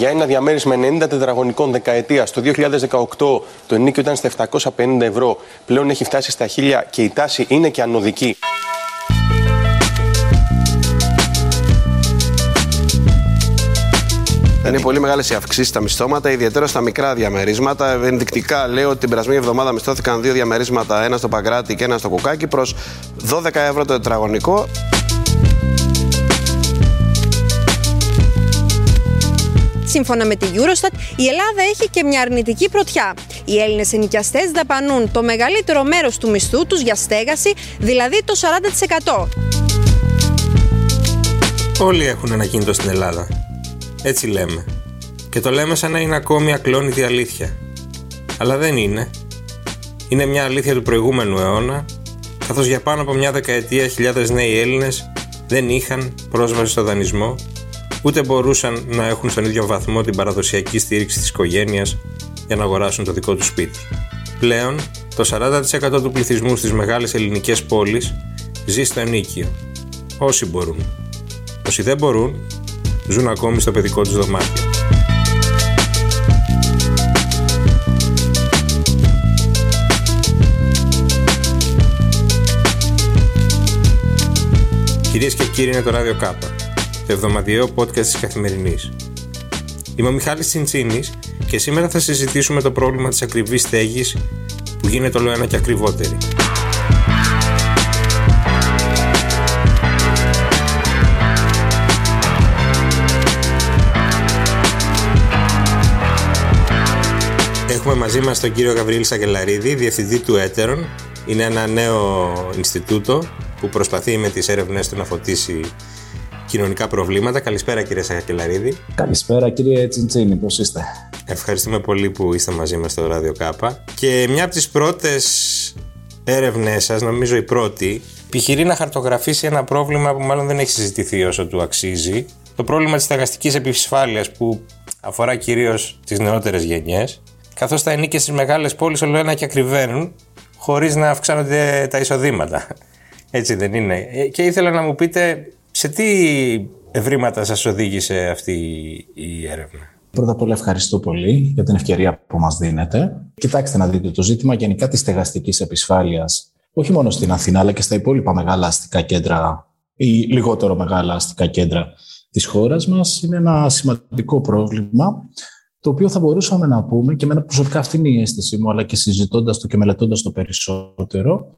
Για ένα διαμέρισμα 90 τετραγωνικών δεκαετίας το 2018 το ενίκιο ήταν στα 750 ευρώ. Πλέον έχει φτάσει στα 1000 και η τάση είναι και ανωδική. Είναι πολύ μεγάλες οι αυξήσεις στα μισθώματα, ιδιαίτερα στα μικρά διαμερίσματα. Ενδεικτικά λέω ότι την περασμένη εβδομάδα μισθώθηκαν δύο διαμερίσματα, ένα στο Παγκράτη και ένα στο Κουκάκι, προς 12 ευρώ το τετραγωνικό. Σύμφωνα με τη Eurostat, η Ελλάδα έχει και μια αρνητική πρωτιά. Οι Έλληνες ενοικιαστές δαπανούν το μεγαλύτερο μέρος του μισθού τους για στέγαση, δηλαδή το 40%. Όλοι έχουν ένα κινητό στην Ελλάδα. Έτσι λέμε. Και το λέμε σαν να είναι ακόμη ακλόνητη αλήθεια. Αλλά δεν είναι. Είναι μια αλήθεια του προηγούμενου αιώνα, καθώς για πάνω από μια δεκαετία χιλιάδες νέοι Έλληνες δεν είχαν πρόσβαση στο δανεισμό, ούτε μπορούσαν να έχουν στον ίδιο βαθμό την παραδοσιακή στήριξη της οικογένειας για να αγοράσουν το δικό τους σπίτι. Πλέον, το 40% του πληθυσμού στις μεγάλες ελληνικές πόλεις ζει στο ενίκιο. Όσοι μπορούν. Όσοι δεν μπορούν, ζουν ακόμη στο παιδικό τους δωμάτιο. Κυρίες και κύριοι, είναι το Ράδιο Κάπα, το εβδομαδιαίο podcast της Καθημερινής. Είμαι ο Μιχάλης Τσιντσίνης και σήμερα θα συζητήσουμε το πρόβλημα της ακριβής στέγης που γίνεται όλο ένα και ακριβότερη. Έχουμε μαζί μας τον κύριο Γαβριήλ Σαγελαρίδη, διευθυντή του Έτερον. Είναι ένα νέο Ινστιτούτο που προσπαθεί με τις έρευνες του να φωτίσει κοινωνικά προβλήματα. Καλησπέρα κύριε Σαγελαρίδη. Καλησπέρα κύριε Τσιντσίνη, πώς είστε; Ευχαριστούμε πολύ που είστε μαζί μας στο Ράδιο Κάπα. Και μια από τις πρώτες έρευνές σας, νομίζω η πρώτη, επιχειρεί να χαρτογραφήσει ένα πρόβλημα που μάλλον δεν έχει συζητηθεί όσο του αξίζει. Το πρόβλημα της στεγαστικής επισφάλειας που αφορά κυρίως τις νεότερες γενιές καθώς τα ενίκια στις μεγάλες πόλεις όλο ένα και ακριβένουν, χωρίς να αυξάνονται τα εισοδήματα. Έτσι δεν είναι. Ε, και ήθελα να μου πείτε σε τι ευρήματα σας οδήγησε αυτή η έρευνα; Πρώτα απ' όλα ευχαριστώ πολύ για την ευκαιρία που μας δίνετε. Κοιτάξτε να δείτε το ζήτημα γενικά της στεγαστικής επισφάλειας, όχι μόνο στην Αθήνα, αλλά και στα υπόλοιπα μεγάλα αστικά κέντρα ή λιγότερο μεγάλα αστικά κέντρα της χώρας μας, είναι ένα σημαντικό πρόβλημα το οποίο θα μπορούσαμε να πούμε, και με προσωπικά αυτή είναι η αίσθηση μου, αλλά και συζητώντας το και μελετώντας το περισσότερο,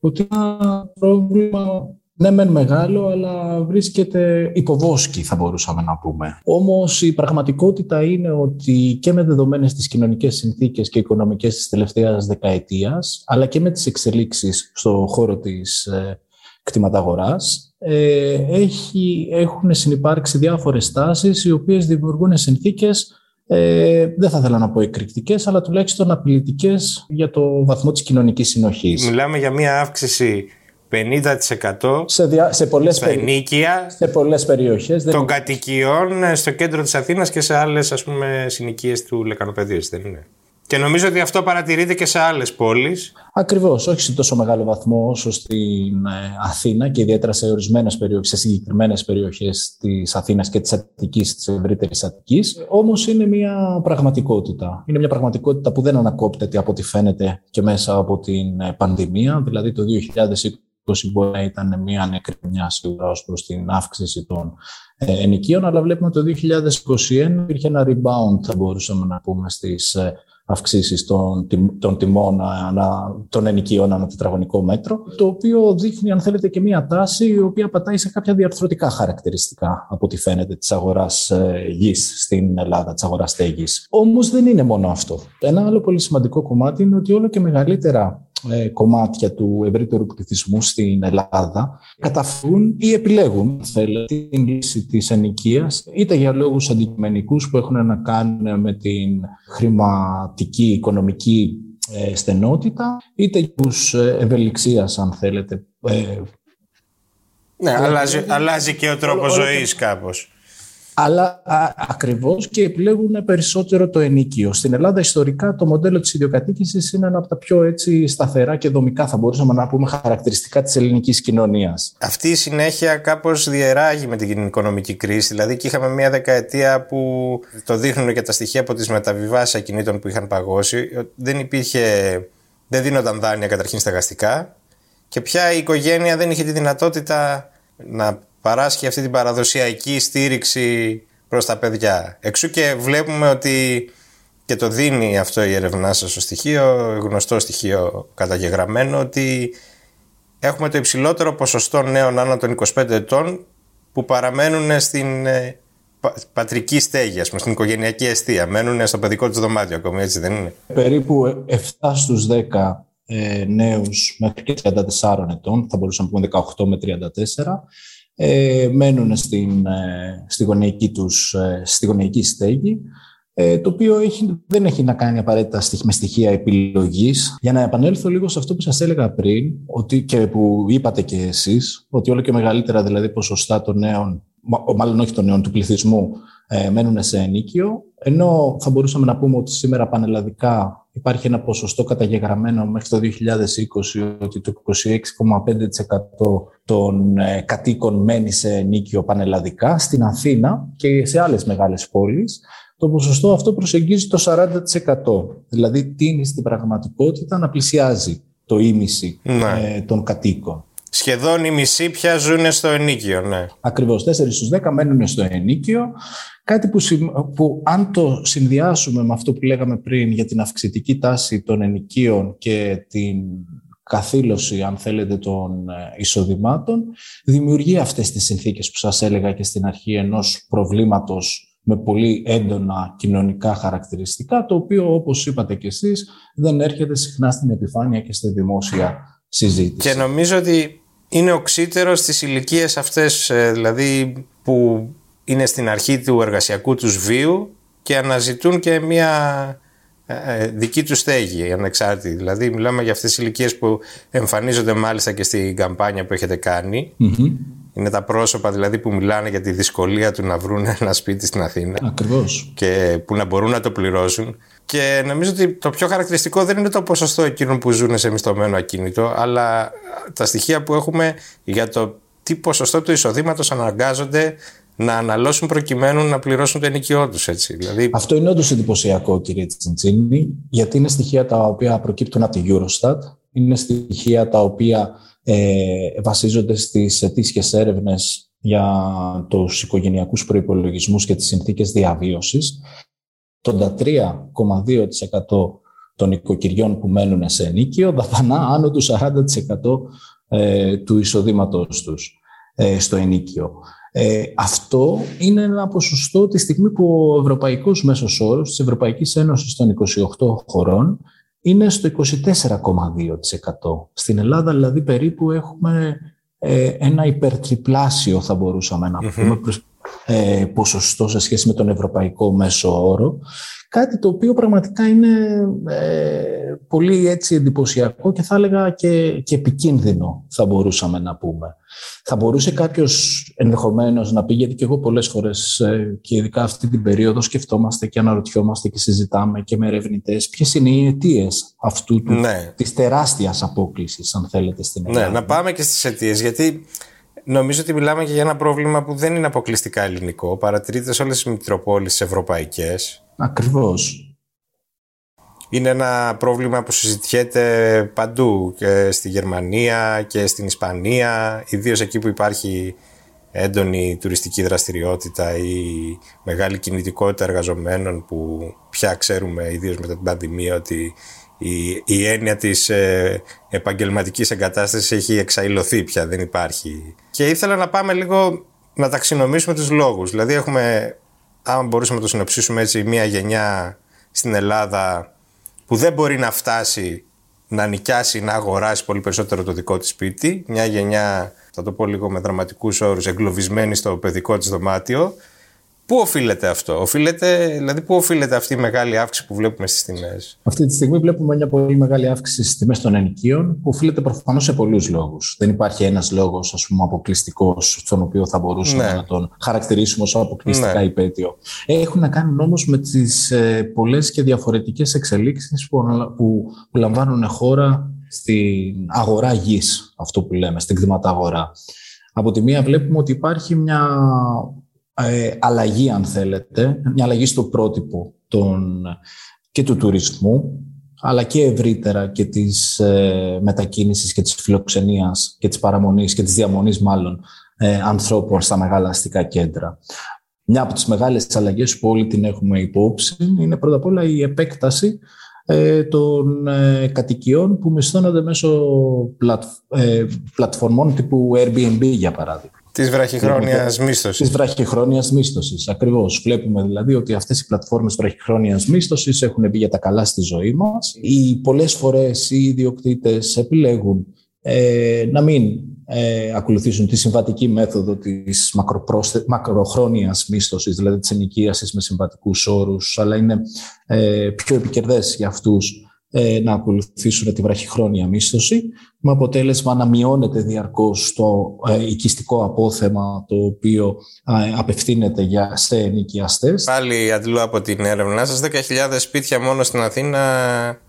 ότι ένα πρόβλημα ναι, μεν μεγάλο, αλλά βρίσκεται υποβόσκη, θα μπορούσαμε να πούμε. Όμως η πραγματικότητα είναι ότι και με δεδομένες τις κοινωνικές συνθήκες και οικονομικές της τελευταίας δεκαετίας, αλλά και με τις εξελίξεις στο χώρο της ε, κτηματαγοράς, ε, έχει, έχουν συνεπάρξει διάφορες τάσεις οι οποίες δημιουργούν συνθήκες ε, δεν θα ήθελα να πω εκρηκτικές, αλλά τουλάχιστον απειλητικές για το βαθμό της κοινωνικής συνοχής. Μιλάμε για μια αύξηση 50% σε, δια, σε πολλές στα ενίκια σε πολλές περιοχές. των κατοικιών στο κέντρο της Αθήνας και σε άλλες ας πούμε συνοικίες του Λεκανοπεδίου, δεν είναι. Και νομίζω ότι αυτό παρατηρείται και σε άλλες πόλεις. Ακριβώς, όχι σε τόσο μεγάλο βαθμό όσο στην ε, Αθήνα και ιδιαίτερα σε ορισμένες περιοχές, σε συγκεκριμένες περιοχές της Αθήνας και της Αττικής, της ευρύτερης Αττικής. Όμως είναι μια πραγματικότητα. Είναι μια πραγματικότητα που δεν ανακόπτεται από ό,τι φαίνεται και μέσα από την ε, πανδημία. Δηλαδή το 2020 μπορεί να ήταν μια νεκρινιά σίγουρα ως προς την αύξηση των ε, ενοικίων, αλλά βλέπουμε το 2021 υπήρχε ένα rebound, θα μπορούσαμε να πούμε, στις αυξήσεις των, των τιμών ανα, των ενοικίων ανά τετραγωνικό μέτρο, το οποίο δείχνει, αν θέλετε, και μία τάση η οποία πατάει σε κάποια διαρθρωτικά χαρακτηριστικά από ό,τι φαίνεται της αγοράς ε, γης στην Ελλάδα, της αγοράς στέγης. Όμως δεν είναι μόνο αυτό. Ένα άλλο πολύ σημαντικό κομμάτι είναι ότι όλο και μεγαλύτερα ε, κομμάτια του ευρύτερου πληθυσμού στην Ελλάδα καταφέρουν ή επιλέγουν θέλετε, την λύση της ενοικίας είτε για λόγους αντικειμενικούς που έχουν να κάνουν με την χρηματική, οικονομική ε, στενότητα είτε για λόγους ε, ευελιξίας αν θέλετε. Ναι, αλλάζει, αλλάζει και ο τρόπος ζωής κάπως. Αλλά ακριβώς και επιλέγουν περισσότερο το ενίκιο. Στην Ελλάδα, ιστορικά, το μοντέλο της ιδιοκατοίκησης είναι ένα από τα πιο έτσι, σταθερά και δομικά, θα μπορούσαμε να πούμε, χαρακτηριστικά της ελληνικής κοινωνίας. Αυτή η συνέχεια κάπως διεράγει με την οικονομική κρίση. Δηλαδή, και είχαμε μια δεκαετία που το δείχνουν και τα στοιχεία από τις μεταβιβάσεις ακινήτων που είχαν παγώσει. Δεν υπήρχε. Δεν δίνονταν δάνεια καταρχήν στεγαστικά και πια η οικογένεια δεν είχε τη δυνατότητα να παράσχει αυτή την παραδοσιακή στήριξη προς τα παιδιά. Εξού και βλέπουμε ότι και το δίνει αυτό η έρευνά σας στο στοιχείο, γνωστό στοιχείο καταγεγραμμένο, ότι έχουμε το υψηλότερο ποσοστό νέων άνω των 25 ετών που παραμένουν στην ε, πατρική στέγη, ας πούμε, στην οικογενειακή αιστεία. Μένουν στο παιδικό τους δωμάτιο ακόμη, έτσι δεν είναι; Περίπου 7 στους 10 ε, νέους μέχρι και 34 ετών, θα μπορούσαμε να πούμε 18 με 34, ε, μένουν στην, ε, στη, γωνιακή τους, ε, στη γωνιακή στέγη, ε, το οποίο έχει, δεν έχει να κάνει απαραίτητα με στοιχεία επιλογής. Για να επανέλθω λίγο σε αυτό που σας έλεγα πριν, ότι, και που είπατε και εσείς, ότι όλο και μεγαλύτερα δηλαδή ποσοστά των νέων, μάλλον όχι των νέων, του πληθυσμού, ε, μένουν σε ενίκιο, ενώ θα μπορούσαμε να πούμε ότι σήμερα πανελλαδικά υπάρχει ένα ποσοστό καταγεγραμμένο μέχρι το 2020 ότι το 26,5% των ε, κατοίκων μένει σε νίκιο πανελλαδικά. Στην Αθήνα και σε άλλες μεγάλες πόλεις το ποσοστό αυτό προσεγγίζει το 40%. Δηλαδή τίνει στην πραγματικότητα να πλησιάζει το ίμιση ναι. ε, των κατοίκων. Σχεδόν οι μισοί πια ζουν στο ενίκιο, ναι. Ακριβώς, 4 στους 10 μένουν στο ενίκιο. Κάτι που, που αν το συνδυάσουμε με αυτό που λέγαμε πριν για την αυξητική τάση των ενοικίων και την καθήλωση, αν θέλετε, των ε, εισοδημάτων, δημιουργεί αυτές τις συνθήκες που σας έλεγα και στην αρχή ενός προβλήματος με πολύ έντονα κοινωνικά χαρακτηριστικά, το οποίο, όπως είπατε κι εσείς, δεν έρχεται συχνά στην επιφάνεια και στη δημόσια συζήτηση. Και νομίζω ότι είναι οξύτερο στις ηλικίες αυτές, ε, δηλαδή που είναι στην αρχή του εργασιακού τους βίου και αναζητούν και μια ε, ε, δική του στέγη ανεξάρτητη. Δηλαδή μιλάμε για αυτές τις ηλικίες που εμφανίζονται μάλιστα και στην καμπάνια που έχετε Είναι τα πρόσωπα δηλαδή που μιλάνε για τη δυσκολία του να βρουν ένα σπίτι στην Αθήνα. Ακριβώς. Και που να μπορούν να το πληρώσουν. Και νομίζω ότι το πιο χαρακτηριστικό δεν είναι το ποσοστό εκείνων που ζουν σε μισθωμένο ακίνητο, αλλά τα στοιχεία που έχουμε για το τι ποσοστό του εισοδήματος αναγκάζονται να αναλώσουν προκειμένου να πληρώσουν το ενοικιό τους. Δηλαδή... Αυτό είναι όντως εντυπωσιακό, κύριε Τσιντσίνη, γιατί είναι στοιχεία τα οποία προκύπτουν από τη Eurostat, είναι στοιχεία τα οποία ε, βασίζονται στις ετήσιες έρευνες για τους οικογενειακούς προϋπολογισμούς και τις συνθήκες διαβίωσης. Το 3,2% των οικοκυριών που μένουν σε ενίκιο δαπανά άνω του 40% ε, του εισοδήματος τους ε, στο ενίκιο. Ε, αυτό είναι ένα ποσοστό τη στιγμή που ο ευρωπαϊκός μέσος όρος της Ευρωπαϊκής Ένωσης των 28 χωρών είναι στο 24,2%. Στην Ελλάδα δηλαδή περίπου έχουμε ε, ένα υπερτριπλάσιο θα μπορούσαμε να πούμε ε, ποσοστό σε σχέση με τον ευρωπαϊκό μέσο όρο. Κάτι το οποίο πραγματικά είναι ε, πολύ έτσι εντυπωσιακό και θα έλεγα και, και επικίνδυνο θα μπορούσαμε να πούμε. Θα μπορούσε κάποιος ενδεχομένως να πει, γιατί και εγώ πολλές φορές ε, και ειδικά αυτή την περίοδο σκεφτόμαστε και αναρωτιόμαστε και συζητάμε και με ερευνητές ποιες είναι οι αιτίες αυτού του, ναι. της τεράστιας απόκλησης, αν θέλετε, στην ναι, Ελλάδα. Ναι, να πάμε και στις αιτίες, γιατί νομίζω ότι μιλάμε και για ένα πρόβλημα που δεν είναι αποκλειστικά ελληνικό. Παρατηρείται σε όλες τις μητροπόλεις ευρωπαϊκές. Ακριβώς. Είναι ένα πρόβλημα που συζητιέται παντού και στη Γερμανία και στην Ισπανία, ιδίως εκεί που υπάρχει έντονη τουριστική δραστηριότητα ή μεγάλη κινητικότητα εργαζομένων που πια ξέρουμε ιδίως μετά την πανδημία ότι η, η έννοια της ε, επαγγελματικής εγκατάστασης έχει εξαϊλωθεί πια, δεν υπάρχει. Και ήθελα να πάμε λίγο να ταξινομήσουμε τους λόγους. Δηλαδή έχουμε, αν μπορούσαμε να το συνοψίσουμε έτσι, μια γενιά στην Ελλάδα που δεν μπορεί να φτάσει να νοικιάσει, να αγοράσει πολύ περισσότερο το δικό της σπίτι. Μια γενιά, θα το πω λίγο με δραματικούς όρους, εγκλωβισμένη στο παιδικό της δωμάτιο Πού οφείλεται αυτό, οφείλεται, δηλαδή πού οφείλεται αυτή η μεγάλη αύξηση που βλέπουμε στις τιμές; Αυτή τη στιγμή βλέπουμε μια πολύ μεγάλη αύξηση στις τιμές των ενοικίων που οφείλεται προφανώς σε πολλούς λόγους. Δεν υπάρχει ένας λόγος ας πούμε αποκλειστικός στον οποίο θα μπορούσαμε ναι. να τον χαρακτηρίσουμε ως αποκλειστικά ναι. υπέτειο. Έχουν να κάνουν όμως με τις ε, πολλές και διαφορετικές εξελίξεις που, που, που λαμβάνουν χώρα στην αγορά γης, αυτό που λέμε, στην κτηματαγορά. Από τη μία βλέπουμε ότι υπάρχει μια ε, αλλαγή, αν θέλετε, μια αλλαγή στο πρότυπο των, και του τουρισμού, αλλά και ευρύτερα και της ε, μετακίνησης και της φιλοξενίας και της παραμονής και της διαμονής μάλλον ε, ανθρώπων στα μεγάλα αστικά κέντρα. Μια από τις μεγάλες αλλαγές που όλοι την έχουμε υπόψη είναι πρώτα απ' όλα η επέκταση ε, των ε, κατοικιών που μισθώνονται μέσω πλατ, ε, πλατφορμών τύπου Airbnb, για παράδειγμα. Της βραχυχρόνιας μίσθωσης. Της βραχυχρόνιας μίσθωσης. Ακριβώς. Βλέπουμε δηλαδή ότι αυτές οι πλατφόρμες βραχυχρόνιας μίσθωσης έχουν μπει για τα καλά στη ζωή μας. Οι πολλές φορές οι ιδιοκτήτες επιλέγουν ε, να μην ε, ακολουθήσουν τη συμβατική μέθοδο της μακροχρόνιας μίσθωσης, δηλαδή της ενοικίασης με συμβατικούς όρους, αλλά είναι ε, πιο επικερδές για αυτούς ε, να ακολουθήσουν τη βραχυχρόνια μίσθωση, με αποτέλεσμα να μειώνεται διαρκώς το ε, οικιστικό απόθεμα το οποίο ε, απευθύνεται για, σε ενοικιαστές. Πάλι αντιλού από την έρευνά σας, 10.000 σπίτια μόνο στην Αθήνα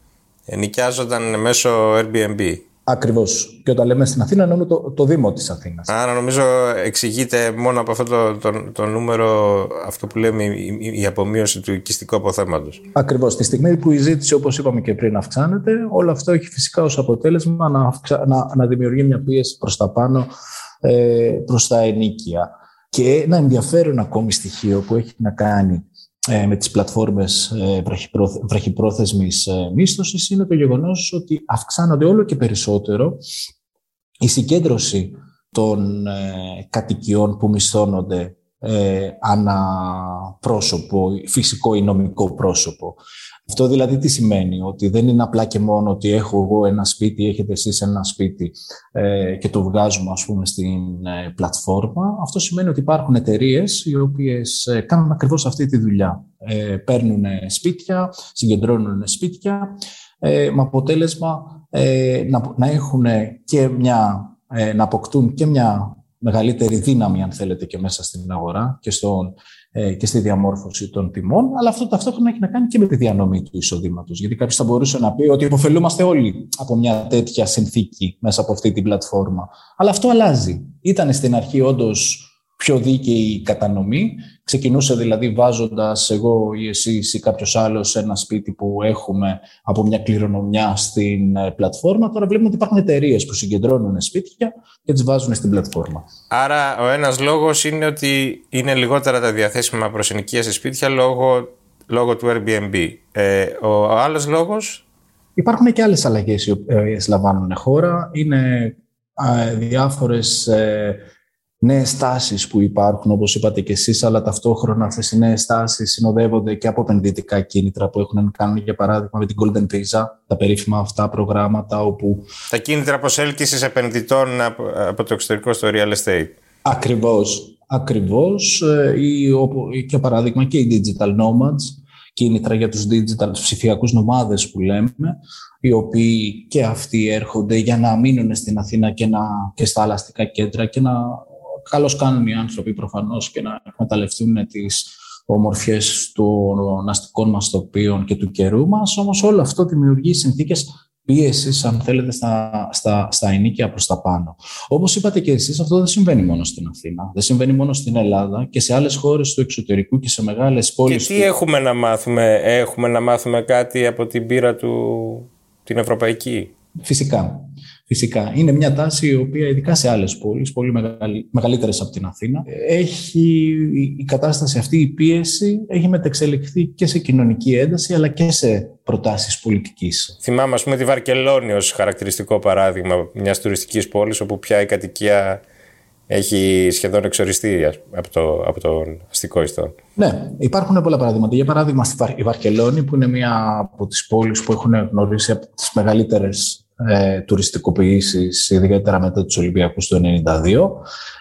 ενοικιάζονταν μέσω Airbnb. Ακριβώς. Και όταν λέμε στην Αθήνα, εννοούμε το, το Δήμο της Αθήνας. Άρα, νομίζω εξηγείται μόνο από αυτό το, το, το νούμερο, αυτό που λέμε, η, η απομείωση του οικιστικού αποθέματος. Ακριβώς. Τη στιγμή που η ζήτηση, όπως είπαμε και πριν, αυξάνεται, όλο αυτό έχει φυσικά ως αποτέλεσμα να, αυξα... να, να δημιουργεί μια πίεση προς τα πάνω, ε, προς τα ενίκεια. Και ένα ενδιαφέρον ακόμη στοιχείο που έχει να κάνει ε, με τις πλατφόρμες ε, βραχυπρόθεσμης ε, μίσθωσης είναι το γεγονός ότι αυξάνονται όλο και περισσότερο η συγκέντρωση των κατοικιών που μισθώνονται ανά πρόσωπο, φυσικό ή νομικό πρόσωπο. Αυτό δηλαδή τι σημαίνει, ότι δεν είναι απλά και μόνο ότι έχω εγώ ένα σπίτι, έχετε εσείς ένα σπίτι ε, και το βγάζουμε ας πούμε στην ε, πλατφόρμα. Αυτό σημαίνει ότι υπάρχουν εταιρείες οι οποίες ε, κάνουν ακριβώς αυτή τη δουλειά. Ε, παίρνουν σπίτια, συγκεντρώνουν σπίτια, ε, με αποτέλεσμα να, να έχουν και μια, να αποκτούν και μια μεγαλύτερη δύναμη, αν θέλετε, και μέσα στην αγορά και στον ε, και στη διαμόρφωση των τιμών, αλλά αυτό ταυτόχρονα έχει να κάνει και με τη διανομή του εισοδήματος. Γιατί κάποιος θα μπορούσε να πει ότι υποφελούμαστε όλοι από μια τέτοια συνθήκη μέσα από αυτή την πλατφόρμα. Αλλά αυτό αλλάζει. Ήταν στην αρχή όντως πιο δίκαιη η κατανομή. Ξεκινούσε δηλαδή βάζοντας εγώ ή εσείς ή κάποιος άλλος σε ένα σπίτι που έχουμε από μια κληρονομιά στην ε, πλατφόρμα. Τώρα βλέπουμε ότι υπάρχουν εταιρείες που συγκεντρώνουν σπίτια και τις βάζουν στην πλατφόρμα. Άρα, ο ένας λόγος είναι ότι είναι λιγότερα τα διαθέσιμα προ σε σπίτια λόγω, λόγω του Airbnb. Ε, ο άλλος λόγος; Υπάρχουν και άλλες αλλαγές οι οποίες λαμβάνουν χώρα. Είναι διάφορες ε, νέες τάσει που υπάρχουν, όπως είπατε και εσείς, αλλά ταυτόχρονα αυτές οι νέες τάσει συνοδεύονται και από επενδυτικά κίνητρα που έχουν να κάνουν, για παράδειγμα, με την Golden Visa, τα περίφημα αυτά προγράμματα όπου. Τα κίνητρα προσέλκυσης επενδυτών από το εξωτερικό στο real estate. Ακριβώς. Ακριβώς. Ε, ή, για παράδειγμα, και οι digital nomads, κίνητρα για τους digital τους ψηφιακούς νομάδες που λέμε, οι οποίοι και αυτοί έρχονται για να μείνουν στην Αθήνα και, να, και στα άλλα κέντρα και να καλώς κάνουν οι άνθρωποι προφανώς και να εκμεταλλευτούν τις ομορφιές των αστικών μας τοπίων και του καιρού μας. Όμως όλο αυτό δημιουργεί συνθήκες πίεσης, αν θέλετε, στα, στα, στα ενίκια προς τα πάνω. Όπως είπατε και εσείς, αυτό δεν συμβαίνει μόνο στην Αθήνα. Δεν συμβαίνει μόνο στην Ελλάδα και σε άλλες χώρες του εξωτερικού και σε μεγάλες πόλεις. Και τι έχουμε να μάθουμε, έχουμε να μάθουμε κάτι από την πείρα του την ευρωπαϊκή; Φυσικά. Φυσικά. Είναι μια τάση η οποία, ειδικά σε άλλες πόλεις, πολύ μεγαλύτερες από την Αθήνα, έχει η κατάσταση αυτή, η πίεση, έχει μεταξελιχθεί και σε κοινωνική ένταση, αλλά και σε προτάσεις πολιτικής. Θυμάμαι, ας πούμε, τη Βαρκελόνη ως χαρακτηριστικό παράδειγμα μιας τουριστικής πόλης, όπου πια η κατοικία έχει σχεδόν εξοριστεί από, το, από τον αστικό ιστό. Ναι, υπάρχουν πολλά παραδείγματα. Για παράδειγμα, η Βαρκελόνη, που είναι μια από τις πόλεις που έχουν γνωρίσει από τις μεγαλύτερες ε, τουριστικοποιήσεις, ιδιαίτερα μετά τους Ολυμπιακούς του 1992,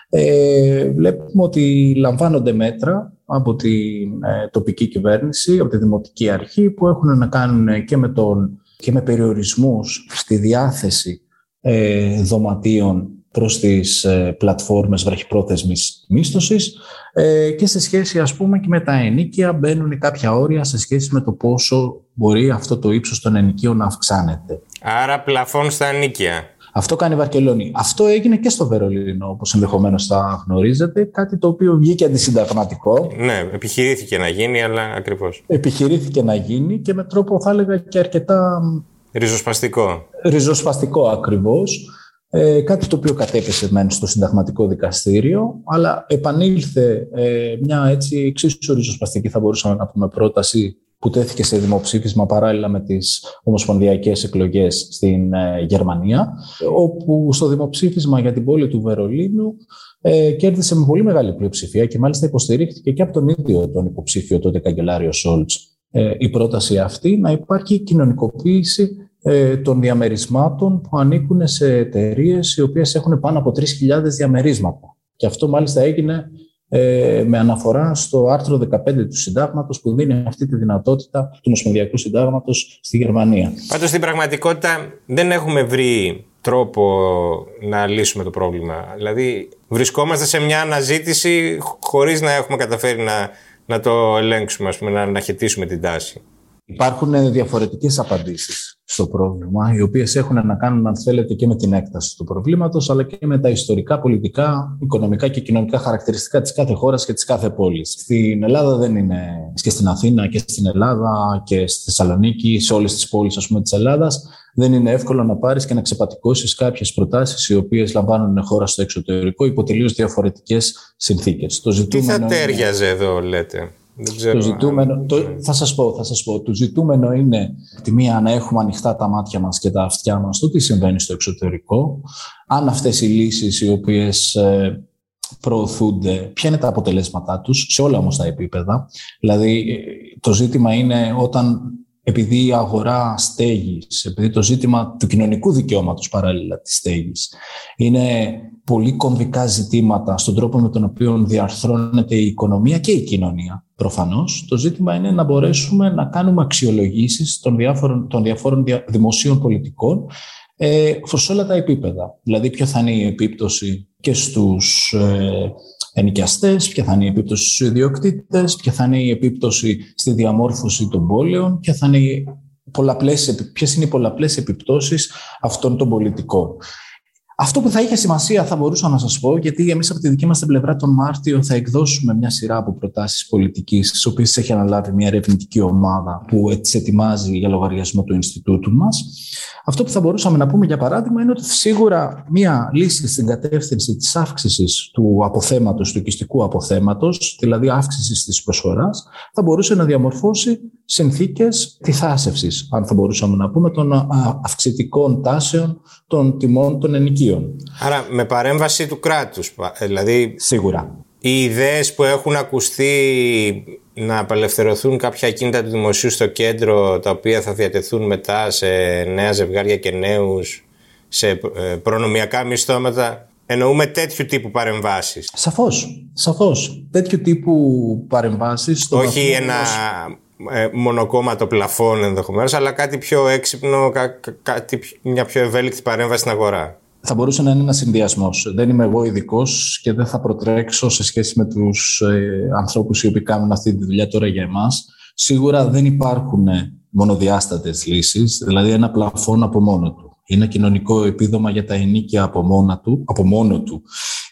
ε, βλέπουμε ότι λαμβάνονται μέτρα από την ε, τοπική κυβέρνηση, από τη δημοτική αρχή που έχουν να κάνουν και με, τον, και με περιορισμούς στη διάθεση ε, δωματίων προς τις ε, πλατφόρμες βραχυπρόθεσμης μίσθωσης ε, και σε σχέση ας πούμε και με τα ενίκια μπαίνουν κάποια όρια σε σχέση με το πόσο μπορεί αυτό το ύψος των ενοικίων να αυξάνεται. Άρα πλαφών στα ενίκια. Αυτό κάνει η Βαρκελόνη. Αυτό έγινε και στο Βερολίνο, όπως ενδεχομένως θα γνωρίζετε. Κάτι το οποίο βγήκε αντισυνταγματικό. Ναι, επιχειρήθηκε να γίνει, αλλά ακριβώς. Επιχειρήθηκε να γίνει και με τρόπο, θα έλεγα, και αρκετά. Ριζοσπαστικό. Ριζοσπαστικό ακριβώς. Ε, κάτι το οποίο κατέπεσε μεν στο συνταγματικό δικαστήριο, αλλά επανήλθε ε, μια έτσι εξίσου ριζοσπαστική, θα μπορούσαμε να πούμε, πρόταση που τέθηκε σε δημοψήφισμα παράλληλα με τις ομοσπονδιακές εκλογές στην ε, Γερμανία, όπου στο δημοψήφισμα για την πόλη του Βερολίνου ε, κέρδισε με πολύ μεγάλη πλειοψηφία και μάλιστα υποστηρίχθηκε και από τον ίδιο τον υποψήφιο τότε καγκελάριο Σόλτς ε, η πρόταση αυτή να υπάρχει κοινωνικοποίηση ε, των διαμερισμάτων που ανήκουν σε εταιρείες οι οποίες έχουν πάνω από 3.000 διαμερίσματα. Και αυτό μάλιστα έγινε ε, με αναφορά στο άρθρο 15 του συντάγματος που δίνει αυτή τη δυνατότητα του Ομοσπονδιακού Συντάγματος στη Γερμανία. Πάντως στην πραγματικότητα δεν έχουμε βρει τρόπο να λύσουμε το πρόβλημα. Δηλαδή βρισκόμαστε σε μια αναζήτηση χωρίς να έχουμε καταφέρει να, να το ελέγξουμε, ας πούμε, να αναχαιτήσουμε την τάση. Υπάρχουν διαφορετικές απαντήσεις στο πρόβλημα, οι οποίες έχουν να κάνουν, αν θέλετε, και με την έκταση του προβλήματος, αλλά και με τα ιστορικά, πολιτικά, οικονομικά και κοινωνικά χαρακτηριστικά της κάθε χώρας και της κάθε πόλης. Στην Ελλάδα δεν είναι, και στην Αθήνα και στην Ελλάδα και στη Θεσσαλονίκη, σε όλες τις πόλεις ας πούμε, της Ελλάδας, δεν είναι εύκολο να πάρεις και να ξεπατικώσεις κάποιες προτάσεις οι οποίες λαμβάνουν χώρα στο εξωτερικό υπό τελείως διαφορετικές συνθήκες. Το Τι θα τέριαζε εδώ, λέτε; Το ζητούμενο, το, θα σας πω, θα σας πω, το ζητούμενο είναι τη μία να έχουμε ανοιχτά τα μάτια μας και τα αυτιά μας το τι συμβαίνει στο εξωτερικό, αν αυτές οι λύσεις οι οποίες ε, προωθούνται, ποια είναι τα αποτελέσματά τους σε όλα όμως τα επίπεδα. Δηλαδή το ζήτημα είναι όταν επειδή η αγορά στέγης, επειδή το ζήτημα του κοινωνικού δικαιώματος παράλληλα της στέγης είναι πολύ κομβικά ζητήματα στον τρόπο με τον οποίο διαρθρώνεται η οικονομία και η κοινωνία. Προφανώς, το ζήτημα είναι να μπορέσουμε να κάνουμε αξιολογήσεις των διάφορων, των διαφόρων δημοσίων πολιτικών ε, σε όλα τα επίπεδα. Δηλαδή, ποια θα είναι η επίπτωση και στους ε, ενοικιαστές, ποια θα είναι η επίπτωση στους ιδιοκτήτες, ποια θα είναι η επίπτωση στη διαμόρφωση των πόλεων, ποια θα είναι οι πολλαπλές, ποιες είναι οι πολλαπλές επιπτώσεις αυτών των πολιτικών. Αυτό που θα είχε σημασία θα μπορούσα να σας πω, γιατί εμείς από τη δική μας την πλευρά τον Μάρτιο θα εκδώσουμε μια σειρά από προτάσεις πολιτικής, τις οποίες έχει αναλάβει μια ερευνητική ομάδα που τις ετοιμάζει για λογαριασμό του Ινστιτούτου μας. Αυτό που θα μπορούσαμε να πούμε για παράδειγμα είναι ότι σίγουρα μια λύση στην κατεύθυνση της αύξησης του αποθέματος, του οικιστικού αποθέματος, δηλαδή αύξησης της προσφοράς, θα μπορούσε να διαμορφώσει συνθήκες τυθάσευσης, αν θα μπορούσαμε να πούμε, των αυξητικών τάσεων των τιμών των ενοικίων. Άρα με παρέμβαση του κράτους, δηλαδή... Σίγουρα. Οι ιδέες που έχουν ακουστεί να απελευθερωθούν κάποια ακίνητα του δημοσίου στο κέντρο, τα οποία θα διατεθούν μετά σε νέα ζευγάρια και νέους, σε ε, προνομιακά μισθώματα, Εννοούμε τέτοιου τύπου παρεμβάσεις. Σαφώς, σαφώς. Τέτοιου τύπου παρεμβάσεις. Όχι ένα ε, μονοκόμματο πλαφόν ενδεχομένως, αλλά κάτι πιο έξυπνο, κάτι, μια πιο ευέλικτη παρέμβαση στην αγορά. Θα μπορούσε να είναι ένας συνδυασμός. Δεν είμαι εγώ ειδικός και δεν θα προτρέξω σε σχέση με τους ε, ανθρώπους οι οποίοι κάνουν αυτή τη δουλειά τώρα για εμάς. Σίγουρα δεν υπάρχουν μονοδιάστατες λύσεις, δηλαδή ένα πλαφόν από μόνο του ένα κοινωνικό επίδομα για τα ενίκια από, μόνα του, από μόνο του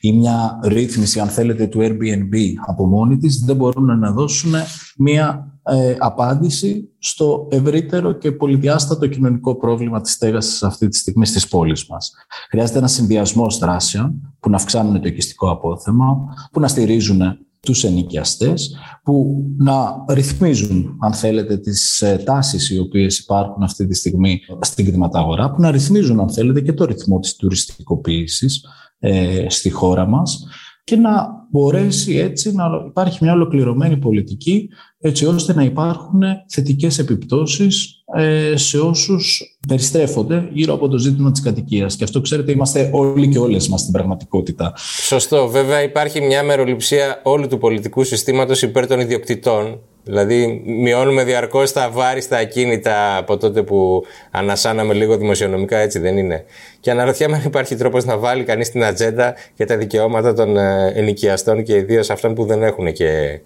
ή μια ρύθμιση, αν θέλετε, του Airbnb από μόνη της, δεν μπορούν να δώσουν μια ε, απάντηση στο ευρύτερο και πολυδιάστατο κοινωνικό πρόβλημα της στέγασης αυτή τη στιγμή στις πόλεις μας. Χρειάζεται ένα συνδυασμό δράσεων που να αυξάνουν το οικιστικό απόθεμα, που να στηρίζουν τους ενοικιαστές που να ρυθμίζουν, αν θέλετε, τις ε, τάσεις οι οποίες υπάρχουν αυτή τη στιγμή στην κτηματαγορά, που να ρυθμίζουν, αν θέλετε, και το ρυθμό της τουριστικοποίησης ε, στη χώρα μας και να μπορέσει έτσι να υπάρχει μια ολοκληρωμένη πολιτική έτσι ώστε να υπάρχουν θετικές επιπτώσεις ε, σε όσους περιστρέφονται γύρω από το ζήτημα της κατοικίας. Και αυτό ξέρετε είμαστε όλοι και όλες μας στην πραγματικότητα. Σωστό. Βέβαια υπάρχει μια μεροληψία όλου του πολιτικού συστήματος υπέρ των ιδιοκτητών Δηλαδή, μειώνουμε διαρκώς τα βάρη στα ακίνητα από τότε που ανασάναμε λίγο δημοσιονομικά, έτσι δεν είναι; Και αναρωτιέμαι αν υπάρχει τρόπος να βάλει κανείς την ατζέντα για τα δικαιώματα των ε, ενοικιαστών και ιδίως αυτών που δεν έχουν και.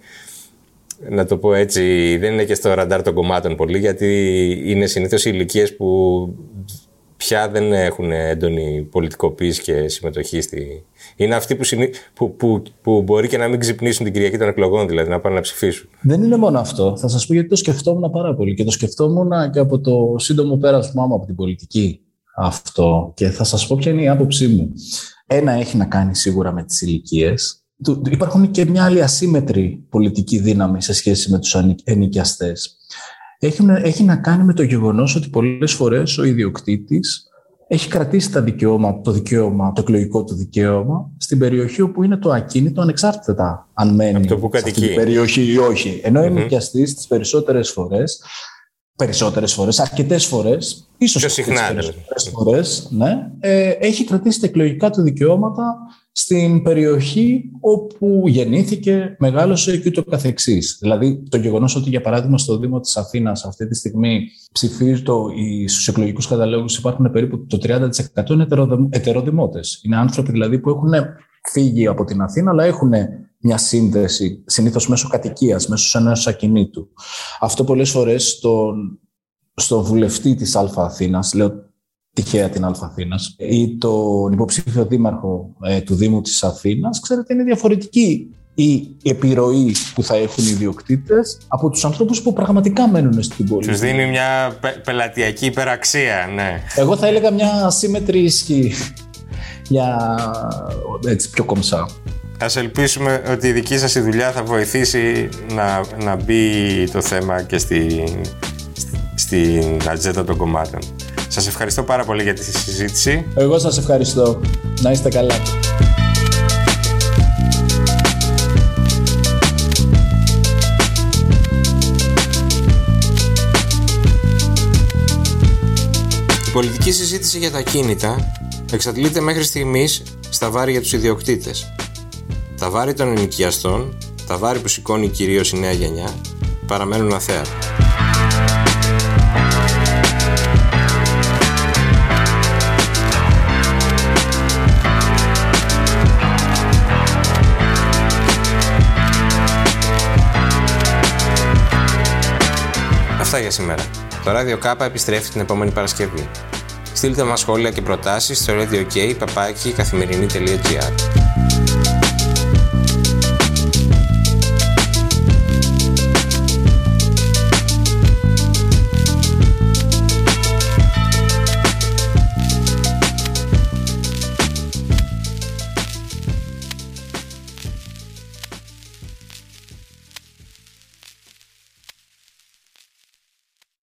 Να το πω έτσι, δεν είναι και στο ραντάρ των κομμάτων πολύ, γιατί είναι συνήθως οι ηλικίες που πια δεν έχουν έντονη πολιτικοποίηση και συμμετοχή στη, είναι αυτοί που, συνή... που, που, που μπορεί και να μην ξυπνήσουν την Κυριακή των εκλογών, δηλαδή να πάνε να ψηφίσουν. Δεν είναι μόνο αυτό. Θα σας πω γιατί το σκεφτόμουν πάρα πολύ. Και το σκεφτόμουν και από το σύντομο πέρασμά μου από την πολιτική αυτό. Και θα σας πω ποια είναι η άποψή μου. Ένα έχει να κάνει σίγουρα με τις ηλικίες. Υπάρχουν και μια άλλη ασύμετρη πολιτική δύναμη σε σχέση με τους ενοικιαστές. Έχει, έχει να κάνει με το γεγονός ότι πολλές φορές ο ιδιοκτήτης έχει κρατήσει τα δικαιώματα, το δικαίωμα, το εκλογικό του δικαίωμα στην περιοχή όπου είναι το ακίνητο ανεξάρτητα αν μένει το που σε αυτή την περιοχή ή όχι. Ενώ mm-hmm. είναι νοικιαστής τις περισσότερες φορές, περισσότερες φορές, αρκετές φορές, ίσως Πιο συχνά, τις φορές, ναι, ε, έχει κρατήσει τα εκλογικά του δικαιώματα στην περιοχή όπου γεννήθηκε, μεγάλωσε και ούτω καθεξής. Δηλαδή το γεγονός ότι για παράδειγμα στο Δήμο της Αθήνας αυτή τη στιγμή ψηφίζει το, στους εκλογικούς καταλόγους υπάρχουν περίπου το 30% είναι ετεροδημότες. Είναι άνθρωποι δηλαδή που έχουν φύγει από την Αθήνα αλλά έχουν μια σύνδεση συνήθως μέσω κατοικίας, μέσω ενός ακινήτου. Αυτό πολλές φορές στον, στο βουλευτή της Α Αθήνας, λέω τυχαία την Α Αθήνας, ή τον υποψήφιο δήμαρχο ε, του Δήμου της Αθήνας, ξέρετε είναι διαφορετική η επιρροή που θα έχουν οι ιδιοκτήτες από τους ανθρώπους που πραγματικά μένουν στην πόλη. Τους δίνει μια πελατειακή υπεραξία, ναι. Εγώ θα έλεγα μια ασύμετρη ισχύ για έτσι πιο κομψά. Α ελπίσουμε ότι η δική σας δουλειά θα βοηθήσει να, να μπει το θέμα και στη, στην ατζέντα των κομμάτων. Σας ευχαριστώ πάρα πολύ για τη συζήτηση. Εγώ σας ευχαριστώ. Να είστε καλά. Η πολιτική συζήτηση για τα κίνητα εξαντλείται μέχρι στιγμής στα βάρη για τους ιδιοκτήτες. Τα βάρη των ενοικιαστών, τα βάρη που σηκώνει κυρίως η νέα γενιά, παραμένουν αθέατα. Σήμερα. Το Radio K επιστρέφει την επόμενη Παρασκευή. Στείλτε μας σχόλια και προτάσεις στο radio.k, καθημερινή.gr.